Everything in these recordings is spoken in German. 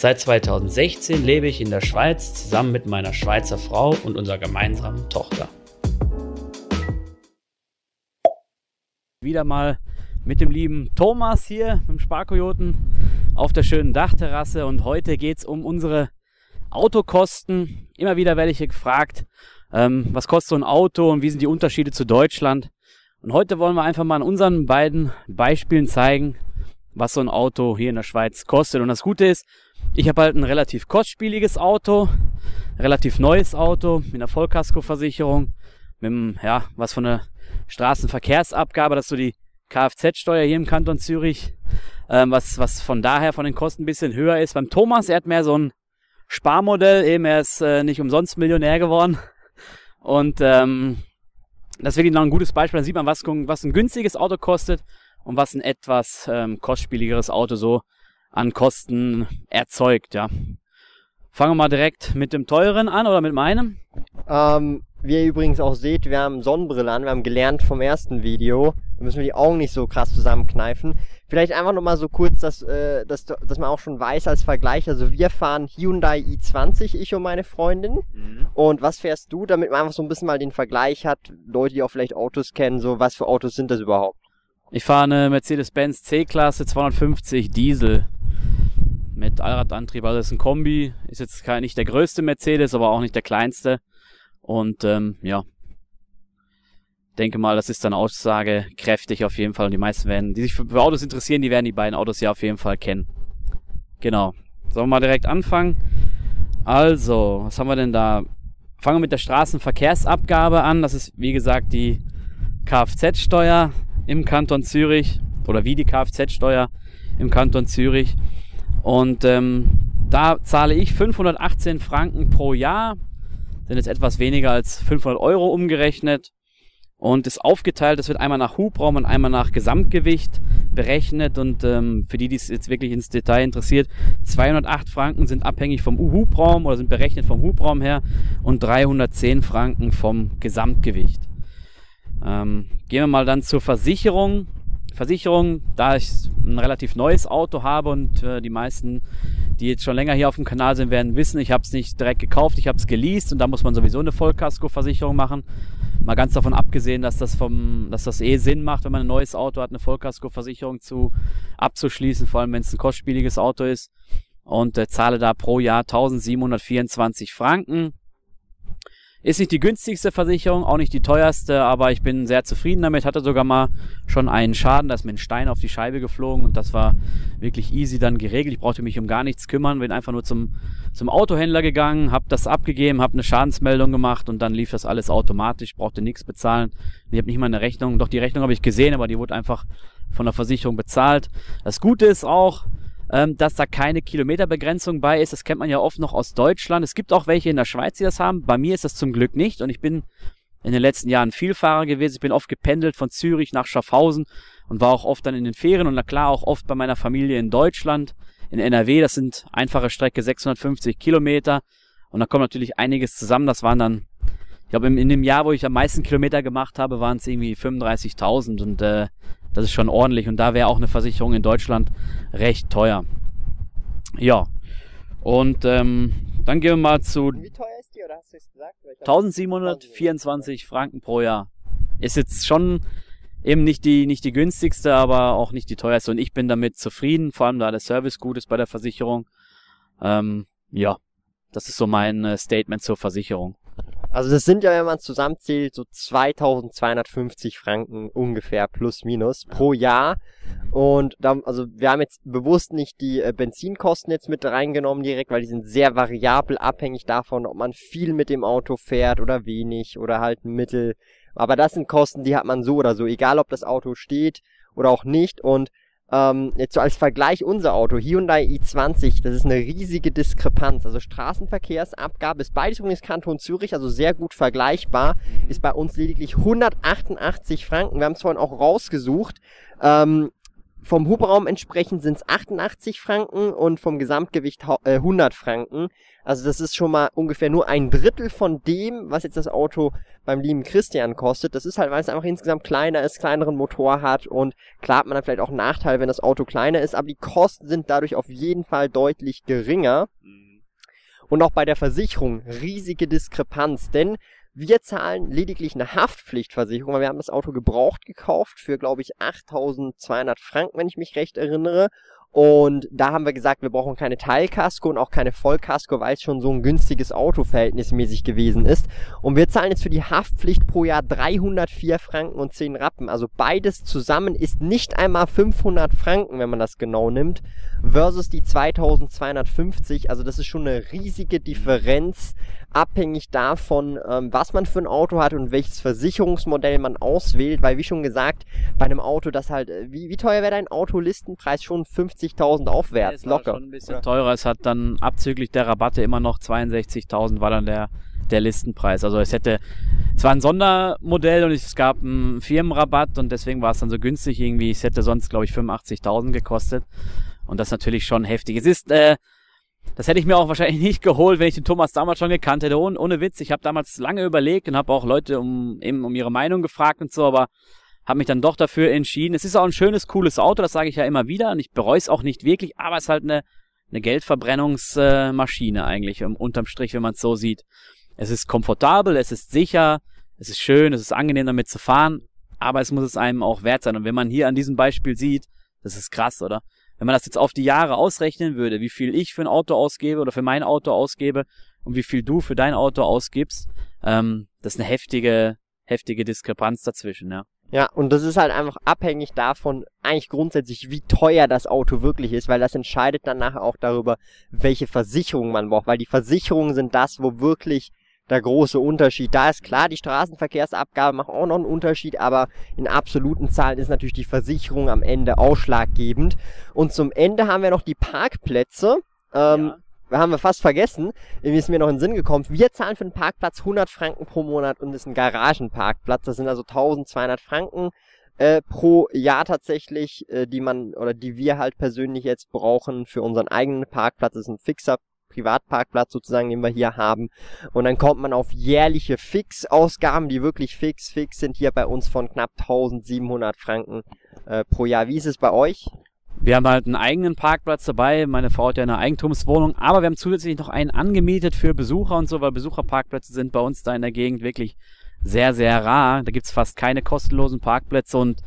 Seit 2016 lebe ich in der Schweiz zusammen mit meiner Schweizer Frau und unserer gemeinsamen Tochter. Wieder mal mit dem lieben Thomas hier, mit dem Sparkojoten, auf der schönen Dachterrasse und heute geht es um unsere Autokosten. Immer wieder werde ich hier gefragt, ähm, was kostet so ein Auto und wie sind die Unterschiede zu Deutschland. Und heute wollen wir einfach mal an unseren beiden Beispielen zeigen, was so ein Auto hier in der Schweiz kostet. Und das Gute ist, ich habe halt ein relativ kostspieliges Auto, relativ neues Auto mit einer Vollkaskoversicherung, mit einem, ja, was von der Straßenverkehrsabgabe, das ist so die Kfz-Steuer hier im Kanton Zürich, ähm, was, was von daher von den Kosten ein bisschen höher ist. Beim Thomas, er hat mehr so ein Sparmodell, eben er ist äh, nicht umsonst Millionär geworden. Und ähm, das ist wirklich noch ein gutes Beispiel. Da sieht man, was, was ein günstiges Auto kostet und was ein etwas ähm, kostspieligeres Auto so an Kosten erzeugt. Ja. Fangen wir mal direkt mit dem teuren an oder mit meinem? Ähm, wie ihr übrigens auch seht, wir haben Sonnenbrille an. Wir haben gelernt vom ersten Video. Da müssen wir die Augen nicht so krass zusammenkneifen. Vielleicht einfach nochmal so kurz, dass, äh, dass, dass man auch schon weiß als Vergleich. Also wir fahren Hyundai i20, ich und meine Freundin. Mhm. Und was fährst du, damit man einfach so ein bisschen mal den Vergleich hat, Leute, die auch vielleicht Autos kennen, so was für Autos sind das überhaupt? Ich fahre eine Mercedes-Benz C-Klasse 250 Diesel mit Allradantrieb. Also ist ein Kombi, ist jetzt nicht der größte Mercedes, aber auch nicht der kleinste. Und ähm, ja, denke mal, das ist dann aussagekräftig auf jeden Fall. Und die meisten werden, die sich für Autos interessieren, die werden die beiden Autos ja auf jeden Fall kennen. Genau. Sollen wir mal direkt anfangen? Also, was haben wir denn da? Fangen wir mit der Straßenverkehrsabgabe an. Das ist, wie gesagt, die Kfz-Steuer im Kanton Zürich oder wie die Kfz-Steuer im Kanton Zürich. Und ähm, da zahle ich 518 Franken pro Jahr. Sind jetzt etwas weniger als 500 Euro umgerechnet und ist aufgeteilt. Das wird einmal nach Hubraum und einmal nach Gesamtgewicht berechnet. Und ähm, für die, die es jetzt wirklich ins Detail interessiert, 208 Franken sind abhängig vom Hubraum oder sind berechnet vom Hubraum her und 310 Franken vom Gesamtgewicht. Ähm, gehen wir mal dann zur Versicherung. Versicherung, da ich ein relativ neues Auto habe und äh, die meisten, die jetzt schon länger hier auf dem Kanal sind, werden wissen, ich habe es nicht direkt gekauft, ich habe es geleast und da muss man sowieso eine Vollkaskoversicherung machen. Mal ganz davon abgesehen, dass das vom, dass das eh Sinn macht, wenn man ein neues Auto hat, eine Vollkaskoversicherung zu abzuschließen, vor allem wenn es ein kostspieliges Auto ist. Und äh, zahle da pro Jahr 1724 Franken. Ist nicht die günstigste Versicherung, auch nicht die teuerste, aber ich bin sehr zufrieden damit. Hatte sogar mal schon einen Schaden, da ist mir ein Stein auf die Scheibe geflogen und das war wirklich easy dann geregelt. Ich brauchte mich um gar nichts kümmern, bin einfach nur zum, zum Autohändler gegangen, habe das abgegeben, habe eine Schadensmeldung gemacht und dann lief das alles automatisch, brauchte nichts bezahlen. Ich habe nicht mal eine Rechnung, doch die Rechnung habe ich gesehen, aber die wurde einfach von der Versicherung bezahlt. Das Gute ist auch, ähm, dass da keine Kilometerbegrenzung bei ist. Das kennt man ja oft noch aus Deutschland. Es gibt auch welche in der Schweiz, die das haben. Bei mir ist das zum Glück nicht und ich bin in den letzten Jahren Vielfahrer gewesen. Ich bin oft gependelt von Zürich nach Schaffhausen und war auch oft dann in den Ferien und na klar auch oft bei meiner Familie in Deutschland, in NRW. Das sind einfache Strecke 650 Kilometer und da kommt natürlich einiges zusammen. Das waren dann, ich glaube, in, in dem Jahr, wo ich am meisten Kilometer gemacht habe, waren es irgendwie 35.000 und äh, das ist schon ordentlich und da wäre auch eine Versicherung in Deutschland recht teuer. Ja. Und ähm, dann gehen wir mal zu. Wie teuer ist die oder hast du es gesagt? 1724 Franken pro Jahr. Ist jetzt schon eben nicht die, nicht die günstigste, aber auch nicht die teuerste. Und ich bin damit zufrieden, vor allem da der Service gut ist bei der Versicherung. Ähm, ja, das ist so mein äh, Statement zur Versicherung. Also das sind ja, wenn man zusammenzählt, so 2250 Franken ungefähr plus minus pro Jahr. Und da, also wir haben jetzt bewusst nicht die äh, Benzinkosten jetzt mit reingenommen direkt, weil die sind sehr variabel abhängig davon, ob man viel mit dem Auto fährt oder wenig oder halt Mittel. Aber das sind Kosten, die hat man so oder so, egal ob das Auto steht oder auch nicht. Und Ähm, jetzt so als Vergleich unser Auto, Hyundai i20, das ist eine riesige Diskrepanz. Also Straßenverkehrsabgabe ist beides übrigens Kanton Zürich, also sehr gut vergleichbar, ist bei uns lediglich 188 Franken. Wir haben es vorhin auch rausgesucht. Ähm, vom Hubraum entsprechend sind es 88 Franken und vom Gesamtgewicht 100 äh, Franken. Also das ist schon mal ungefähr nur ein Drittel von dem, was jetzt das Auto beim lieben Christian kostet. Das ist halt, weil es einfach insgesamt kleiner ist, kleineren Motor hat und klar hat man dann vielleicht auch einen Nachteil, wenn das Auto kleiner ist, aber die Kosten sind dadurch auf jeden Fall deutlich geringer. Mhm. Und auch bei der Versicherung riesige Diskrepanz, denn wir zahlen lediglich eine Haftpflichtversicherung, weil wir haben das Auto gebraucht gekauft für, glaube ich, 8200 Franken, wenn ich mich recht erinnere. Und da haben wir gesagt, wir brauchen keine Teilkasko und auch keine Vollkasko, weil es schon so ein günstiges Auto verhältnismäßig gewesen ist. Und wir zahlen jetzt für die Haftpflicht pro Jahr 304 Franken und 10 Rappen. Also beides zusammen ist nicht einmal 500 Franken, wenn man das genau nimmt, versus die 2250. Also das ist schon eine riesige Differenz, abhängig davon, ähm, was man für ein Auto hat und welches Versicherungsmodell man auswählt. Weil wie schon gesagt, bei einem Auto, das halt, äh, wie, wie teuer wäre dein Autolistenpreis? Schon 50.000 aufwärts, ja, locker. Schon ein bisschen ja. teurer. Es hat dann abzüglich der Rabatte immer noch 62.000 war dann der der Listenpreis. Also es hätte, es war ein Sondermodell und es gab einen Firmenrabatt und deswegen war es dann so günstig irgendwie. Es hätte sonst, glaube ich, 85.000 gekostet. Und das ist natürlich schon heftig. Es ist äh, das hätte ich mir auch wahrscheinlich nicht geholt, wenn ich den Thomas damals schon gekannt hätte. Ohne, ohne Witz. Ich habe damals lange überlegt und habe auch Leute um, eben um ihre Meinung gefragt und so, aber habe mich dann doch dafür entschieden. Es ist auch ein schönes, cooles Auto, das sage ich ja immer wieder und ich bereue es auch nicht wirklich, aber es ist halt eine, eine Geldverbrennungsmaschine eigentlich, unterm Strich, wenn man es so sieht. Es ist komfortabel, es ist sicher, es ist schön, es ist angenehm damit zu fahren, aber es muss es einem auch wert sein. Und wenn man hier an diesem Beispiel sieht, das ist krass, oder? Wenn man das jetzt auf die Jahre ausrechnen würde, wie viel ich für ein Auto ausgebe oder für mein Auto ausgebe und wie viel du für dein Auto ausgibst, ähm, das ist eine heftige, heftige Diskrepanz dazwischen, ja. Ja, und das ist halt einfach abhängig davon, eigentlich grundsätzlich, wie teuer das Auto wirklich ist, weil das entscheidet dann nachher auch darüber, welche Versicherung man braucht, weil die Versicherungen sind das, wo wirklich der große Unterschied. Da ist klar, die Straßenverkehrsabgabe macht auch noch einen Unterschied, aber in absoluten Zahlen ist natürlich die Versicherung am Ende ausschlaggebend. Und zum Ende haben wir noch die Parkplätze. Ähm, ja. Haben wir fast vergessen, wie ist mir noch in den Sinn gekommen. Wir zahlen für den Parkplatz 100 Franken pro Monat und das ist ein Garagenparkplatz. Das sind also 1200 Franken äh, pro Jahr tatsächlich, äh, die man oder die wir halt persönlich jetzt brauchen für unseren eigenen Parkplatz. Das ist ein fixer Privatparkplatz sozusagen, den wir hier haben. Und dann kommt man auf jährliche Fixausgaben, die wirklich fix, fix sind hier bei uns von knapp 1700 Franken äh, pro Jahr. Wie ist es bei euch? Wir haben halt einen eigenen Parkplatz dabei. Meine Frau hat ja eine Eigentumswohnung, aber wir haben zusätzlich noch einen angemietet für Besucher und so, weil Besucherparkplätze sind bei uns da in der Gegend wirklich sehr, sehr rar. Da gibt's fast keine kostenlosen Parkplätze und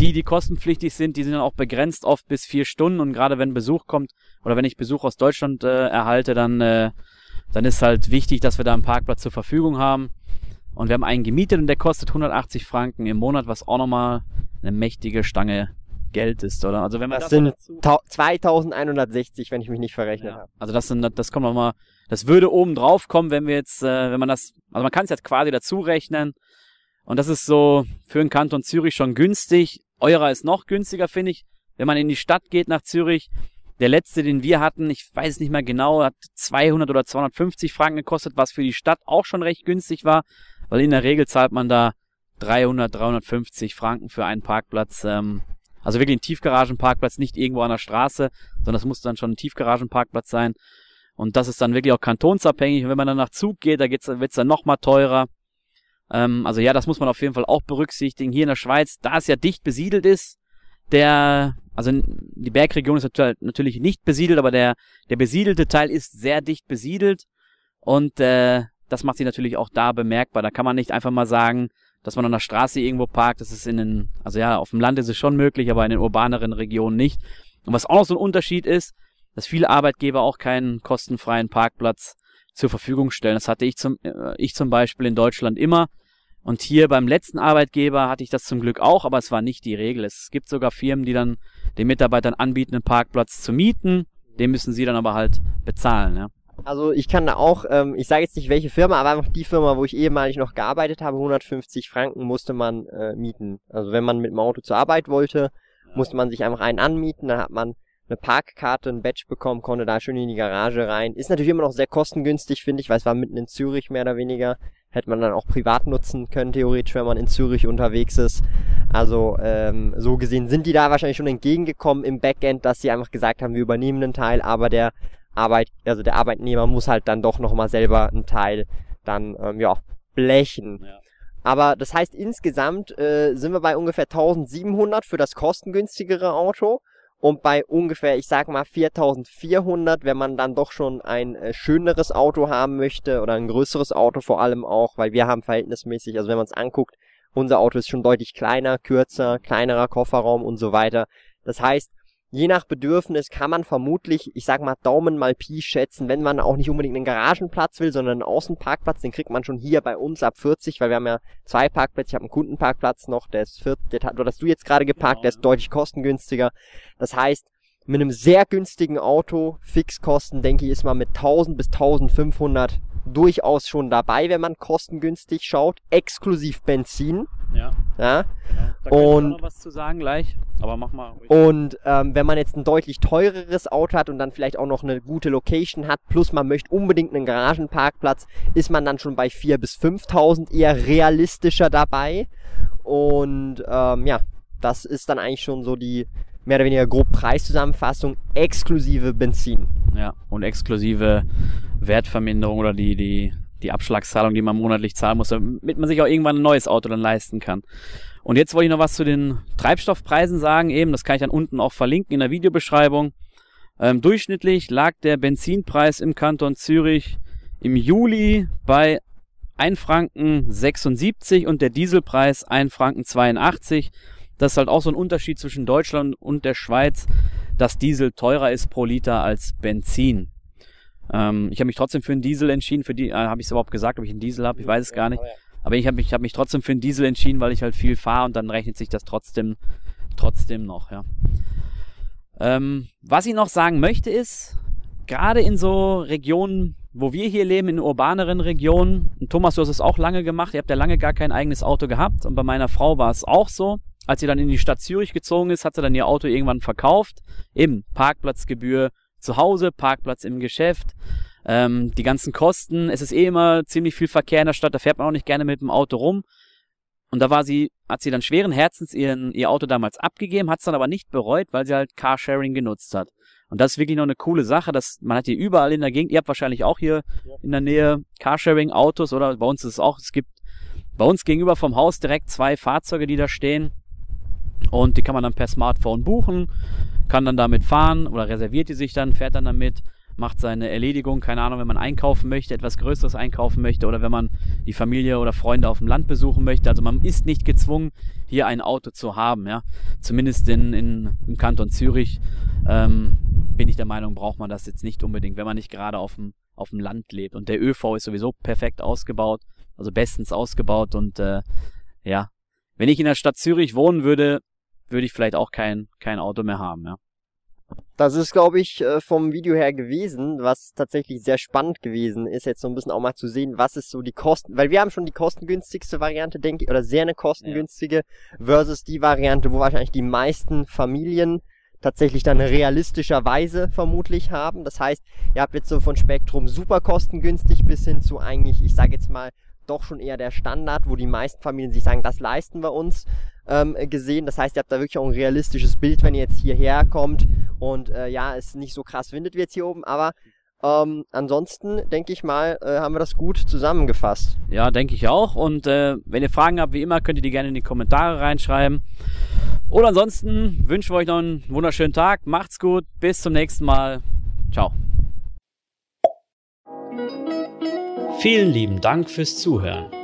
die, die kostenpflichtig sind, die sind dann auch begrenzt oft bis vier Stunden und gerade wenn Besuch kommt oder wenn ich Besuch aus Deutschland äh, erhalte, dann, äh, dann ist halt wichtig, dass wir da einen Parkplatz zur Verfügung haben. Und wir haben einen gemietet und der kostet 180 Franken im Monat, was auch nochmal eine mächtige Stange Geld ist, oder? Also wenn man das, das sind 2160, wenn ich mich nicht verrechnet ja. habe. Also das sind, das kommt nochmal, das würde oben drauf kommen, wenn wir jetzt, äh, wenn man das, also man kann es jetzt quasi dazu rechnen. Und das ist so für den Kanton Zürich schon günstig. Eurer ist noch günstiger, finde ich. Wenn man in die Stadt geht nach Zürich, der letzte, den wir hatten, ich weiß es nicht mehr genau, hat 200 oder 250 Franken gekostet, was für die Stadt auch schon recht günstig war, weil in der Regel zahlt man da 300, 350 Franken für einen Parkplatz. Ähm, also wirklich ein Tiefgaragenparkplatz, nicht irgendwo an der Straße, sondern das muss dann schon ein Tiefgaragenparkplatz sein. Und das ist dann wirklich auch kantonsabhängig. Und wenn man dann nach Zug geht, da wird's, wird's dann nochmal teurer. Ähm, also ja, das muss man auf jeden Fall auch berücksichtigen. Hier in der Schweiz, da es ja dicht besiedelt ist, der, also die Bergregion ist natürlich nicht besiedelt, aber der, der besiedelte Teil ist sehr dicht besiedelt und äh, das macht sich natürlich auch da bemerkbar. Da kann man nicht einfach mal sagen, dass man an der Straße irgendwo parkt. Das ist in den, also ja, auf dem Land ist es schon möglich, aber in den urbaneren Regionen nicht. Und was auch noch so ein Unterschied ist, dass viele Arbeitgeber auch keinen kostenfreien Parkplatz zur Verfügung stellen. Das hatte ich zum, äh, ich zum Beispiel in Deutschland immer. Und hier beim letzten Arbeitgeber hatte ich das zum Glück auch, aber es war nicht die Regel. Es gibt sogar Firmen, die dann den Mitarbeitern anbieten, einen Parkplatz zu mieten. Den müssen sie dann aber halt bezahlen, ja. Also ich kann da auch, ähm, ich sage jetzt nicht welche Firma, aber einfach die Firma, wo ich ehemalig noch gearbeitet habe, 150 Franken musste man äh, mieten. Also wenn man mit dem Auto zur Arbeit wollte musste man sich einfach einen anmieten, dann hat man eine Parkkarte, ein Badge bekommen, konnte da schön in die Garage rein. Ist natürlich immer noch sehr kostengünstig, finde ich, weil es war mitten in Zürich mehr oder weniger. Hätte man dann auch privat nutzen können, theoretisch, wenn man in Zürich unterwegs ist. Also ähm, so gesehen sind die da wahrscheinlich schon entgegengekommen im Backend, dass sie einfach gesagt haben, wir übernehmen einen Teil, aber der Arbeit, also der Arbeitnehmer muss halt dann doch nochmal selber einen Teil dann ähm, ja blechen. Ja. Aber das heißt, insgesamt äh, sind wir bei ungefähr 1700 für das kostengünstigere Auto und bei ungefähr, ich sag mal 4400, wenn man dann doch schon ein äh, schöneres Auto haben möchte oder ein größeres Auto vor allem auch, weil wir haben verhältnismäßig, also wenn man es anguckt, unser Auto ist schon deutlich kleiner, kürzer, kleinerer Kofferraum und so weiter. Das heißt, Je nach Bedürfnis kann man vermutlich, ich sag mal Daumen mal Pi schätzen, wenn man auch nicht unbedingt einen Garagenplatz will, sondern einen Außenparkplatz, den kriegt man schon hier bei uns ab 40, weil wir haben ja zwei Parkplätze. Ich habe einen Kundenparkplatz noch, der ist 40, der, oder hast du jetzt gerade geparkt, der ist genau. deutlich kostengünstiger. Das heißt, mit einem sehr günstigen Auto, Fixkosten, denke ich, ist man mit 1000 bis 1500 durchaus schon dabei, wenn man kostengünstig schaut, exklusiv Benzin. Ja. ja. Genau. Und was zu sagen gleich, aber mach mal. Ruhig. Und ähm, wenn man jetzt ein deutlich teureres Auto hat und dann vielleicht auch noch eine gute Location hat, plus man möchte unbedingt einen Garagenparkplatz, ist man dann schon bei 4.000 bis 5.000 eher realistischer dabei. Und ähm, ja, das ist dann eigentlich schon so die mehr oder weniger grob Preiszusammenfassung exklusive Benzin. Ja, und exklusive Wertverminderung oder die, die, die Abschlagszahlung, die man monatlich zahlen muss, damit man sich auch irgendwann ein neues Auto dann leisten kann. Und jetzt wollte ich noch was zu den Treibstoffpreisen sagen, eben, das kann ich dann unten auch verlinken in der Videobeschreibung. Ähm, durchschnittlich lag der Benzinpreis im Kanton Zürich im Juli bei 1 Franken 76 und der Dieselpreis 1 Franken 82. Das ist halt auch so ein Unterschied zwischen Deutschland und der Schweiz, dass Diesel teurer ist pro Liter als Benzin. Ähm, ich habe mich trotzdem für einen Diesel entschieden. Für die, äh, habe ich es überhaupt gesagt, ob ich einen Diesel habe? Ich weiß es gar nicht. Aber ich habe mich, hab mich trotzdem für einen Diesel entschieden, weil ich halt viel fahre und dann rechnet sich das trotzdem, trotzdem noch. Ja. Ähm, was ich noch sagen möchte ist, gerade in so Regionen, wo wir hier leben, in urbaneren Regionen, und Thomas, du hast es auch lange gemacht, ihr habt ja lange gar kein eigenes Auto gehabt und bei meiner Frau war es auch so. Als sie dann in die Stadt Zürich gezogen ist, hat sie dann ihr Auto irgendwann verkauft. Eben Parkplatzgebühr, zu Hause, Parkplatz im Geschäft, ähm, die ganzen Kosten. Es ist eh immer ziemlich viel Verkehr in der Stadt, da fährt man auch nicht gerne mit dem Auto rum. Und da war sie, hat sie dann schweren Herzens ihren, ihr Auto damals abgegeben, hat es dann aber nicht bereut, weil sie halt Carsharing genutzt hat. Und das ist wirklich noch eine coole Sache, dass man hat hier überall in der Gegend, ihr habt wahrscheinlich auch hier in der Nähe Carsharing-Autos oder bei uns ist es auch, es gibt bei uns gegenüber vom Haus direkt zwei Fahrzeuge, die da stehen. Und die kann man dann per Smartphone buchen kann dann damit fahren oder reserviert die sich dann, fährt dann damit, macht seine Erledigung, keine Ahnung, wenn man einkaufen möchte, etwas Größeres einkaufen möchte oder wenn man die Familie oder Freunde auf dem Land besuchen möchte. Also man ist nicht gezwungen, hier ein Auto zu haben, ja. Zumindest in, in, im Kanton Zürich ähm, bin ich der Meinung, braucht man das jetzt nicht unbedingt, wenn man nicht gerade auf dem, auf dem Land lebt. Und der ÖV ist sowieso perfekt ausgebaut, also bestens ausgebaut und äh, ja, wenn ich in der Stadt Zürich wohnen würde, würde ich vielleicht auch kein, kein Auto mehr haben, ja. Das ist, glaube ich, äh, vom Video her gewesen, was tatsächlich sehr spannend gewesen ist, jetzt so ein bisschen auch mal zu sehen, was ist so die Kosten, weil wir haben schon die kostengünstigste Variante, denke ich, oder sehr eine kostengünstige ja. versus die Variante, wo wahrscheinlich die meisten Familien tatsächlich dann realistischerweise vermutlich haben. Das heißt, ihr habt jetzt so von Spektrum super kostengünstig bis hin zu eigentlich, ich sage jetzt mal, doch schon eher der Standard, wo die meisten Familien sich sagen, das leisten wir uns ähm, gesehen. Das heißt, ihr habt da wirklich auch ein realistisches Bild, wenn ihr jetzt hierher kommt und äh, ja, es nicht so krass windet wie jetzt hier oben, aber ähm, ansonsten denke ich mal, äh, haben wir das gut zusammengefasst. Ja, denke ich auch. Und äh, wenn ihr Fragen habt, wie immer, könnt ihr die gerne in die Kommentare reinschreiben. Oder ansonsten wünschen wir euch noch einen wunderschönen Tag. Macht's gut. Bis zum nächsten Mal. Ciao. Vielen lieben Dank fürs Zuhören.